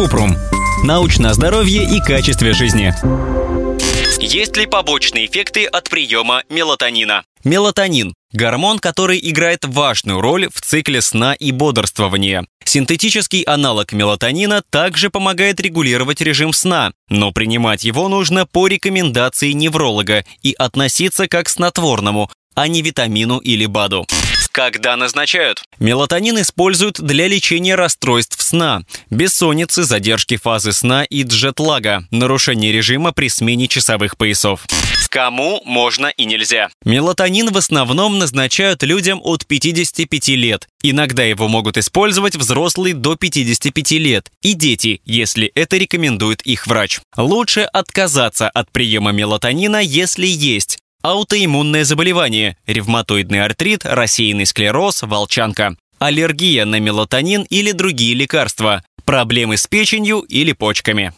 Купрум. Научное здоровье и качестве жизни. Есть ли побочные эффекты от приема мелатонина? Мелатонин – гормон, который играет важную роль в цикле сна и бодрствования. Синтетический аналог мелатонина также помогает регулировать режим сна, но принимать его нужно по рекомендации невролога и относиться как к снотворному, а не витамину или БАДу. Когда назначают? Мелатонин используют для лечения расстройств сна, бессонницы, задержки фазы сна и джетлага, нарушения режима при смене часовых поясов. Кому можно и нельзя? Мелатонин в основном назначают людям от 55 лет. Иногда его могут использовать взрослые до 55 лет и дети, если это рекомендует их врач. Лучше отказаться от приема мелатонина, если есть аутоиммунное заболевание, ревматоидный артрит, рассеянный склероз, волчанка, аллергия на мелатонин или другие лекарства, проблемы с печенью или почками.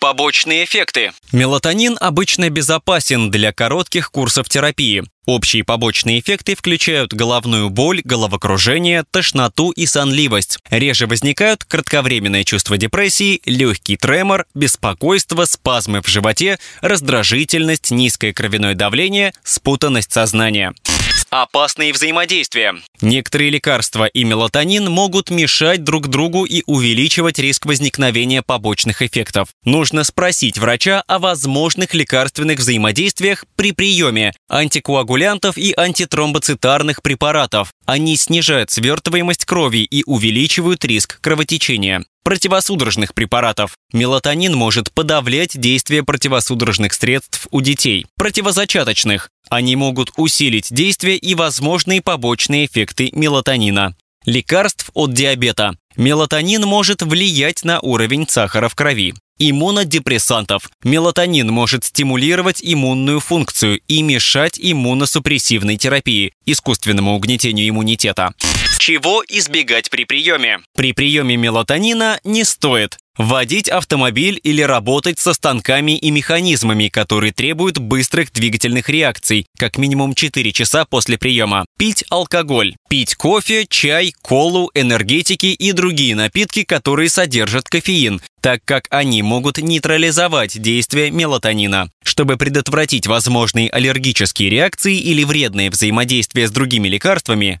Побочные эффекты. Мелатонин обычно безопасен для коротких курсов терапии. Общие побочные эффекты включают головную боль, головокружение, тошноту и сонливость. Реже возникают кратковременное чувство депрессии, легкий тремор, беспокойство, спазмы в животе, раздражительность, низкое кровяное давление, спутанность сознания. Опасные взаимодействия. Некоторые лекарства и мелатонин могут мешать друг другу и увеличивать риск возникновения побочных эффектов. Нужно спросить врача о возможных лекарственных взаимодействиях при приеме антикоагулянтов и антитромбоцитарных препаратов. Они снижают свертываемость крови и увеличивают риск кровотечения противосудорожных препаратов. Мелатонин может подавлять действие противосудорожных средств у детей. Противозачаточных. Они могут усилить действие и возможные побочные эффекты мелатонина. Лекарств от диабета. Мелатонин может влиять на уровень сахара в крови. Иммунодепрессантов. Мелатонин может стимулировать иммунную функцию и мешать иммуносупрессивной терапии, искусственному угнетению иммунитета. Чего избегать при приеме? При приеме мелатонина не стоит водить автомобиль или работать со станками и механизмами, которые требуют быстрых двигательных реакций, как минимум 4 часа после приема. Пить алкоголь. Пить кофе, чай, колу, энергетики и другие напитки, которые содержат кофеин, так как они могут нейтрализовать действие мелатонина. Чтобы предотвратить возможные аллергические реакции или вредные взаимодействия с другими лекарствами,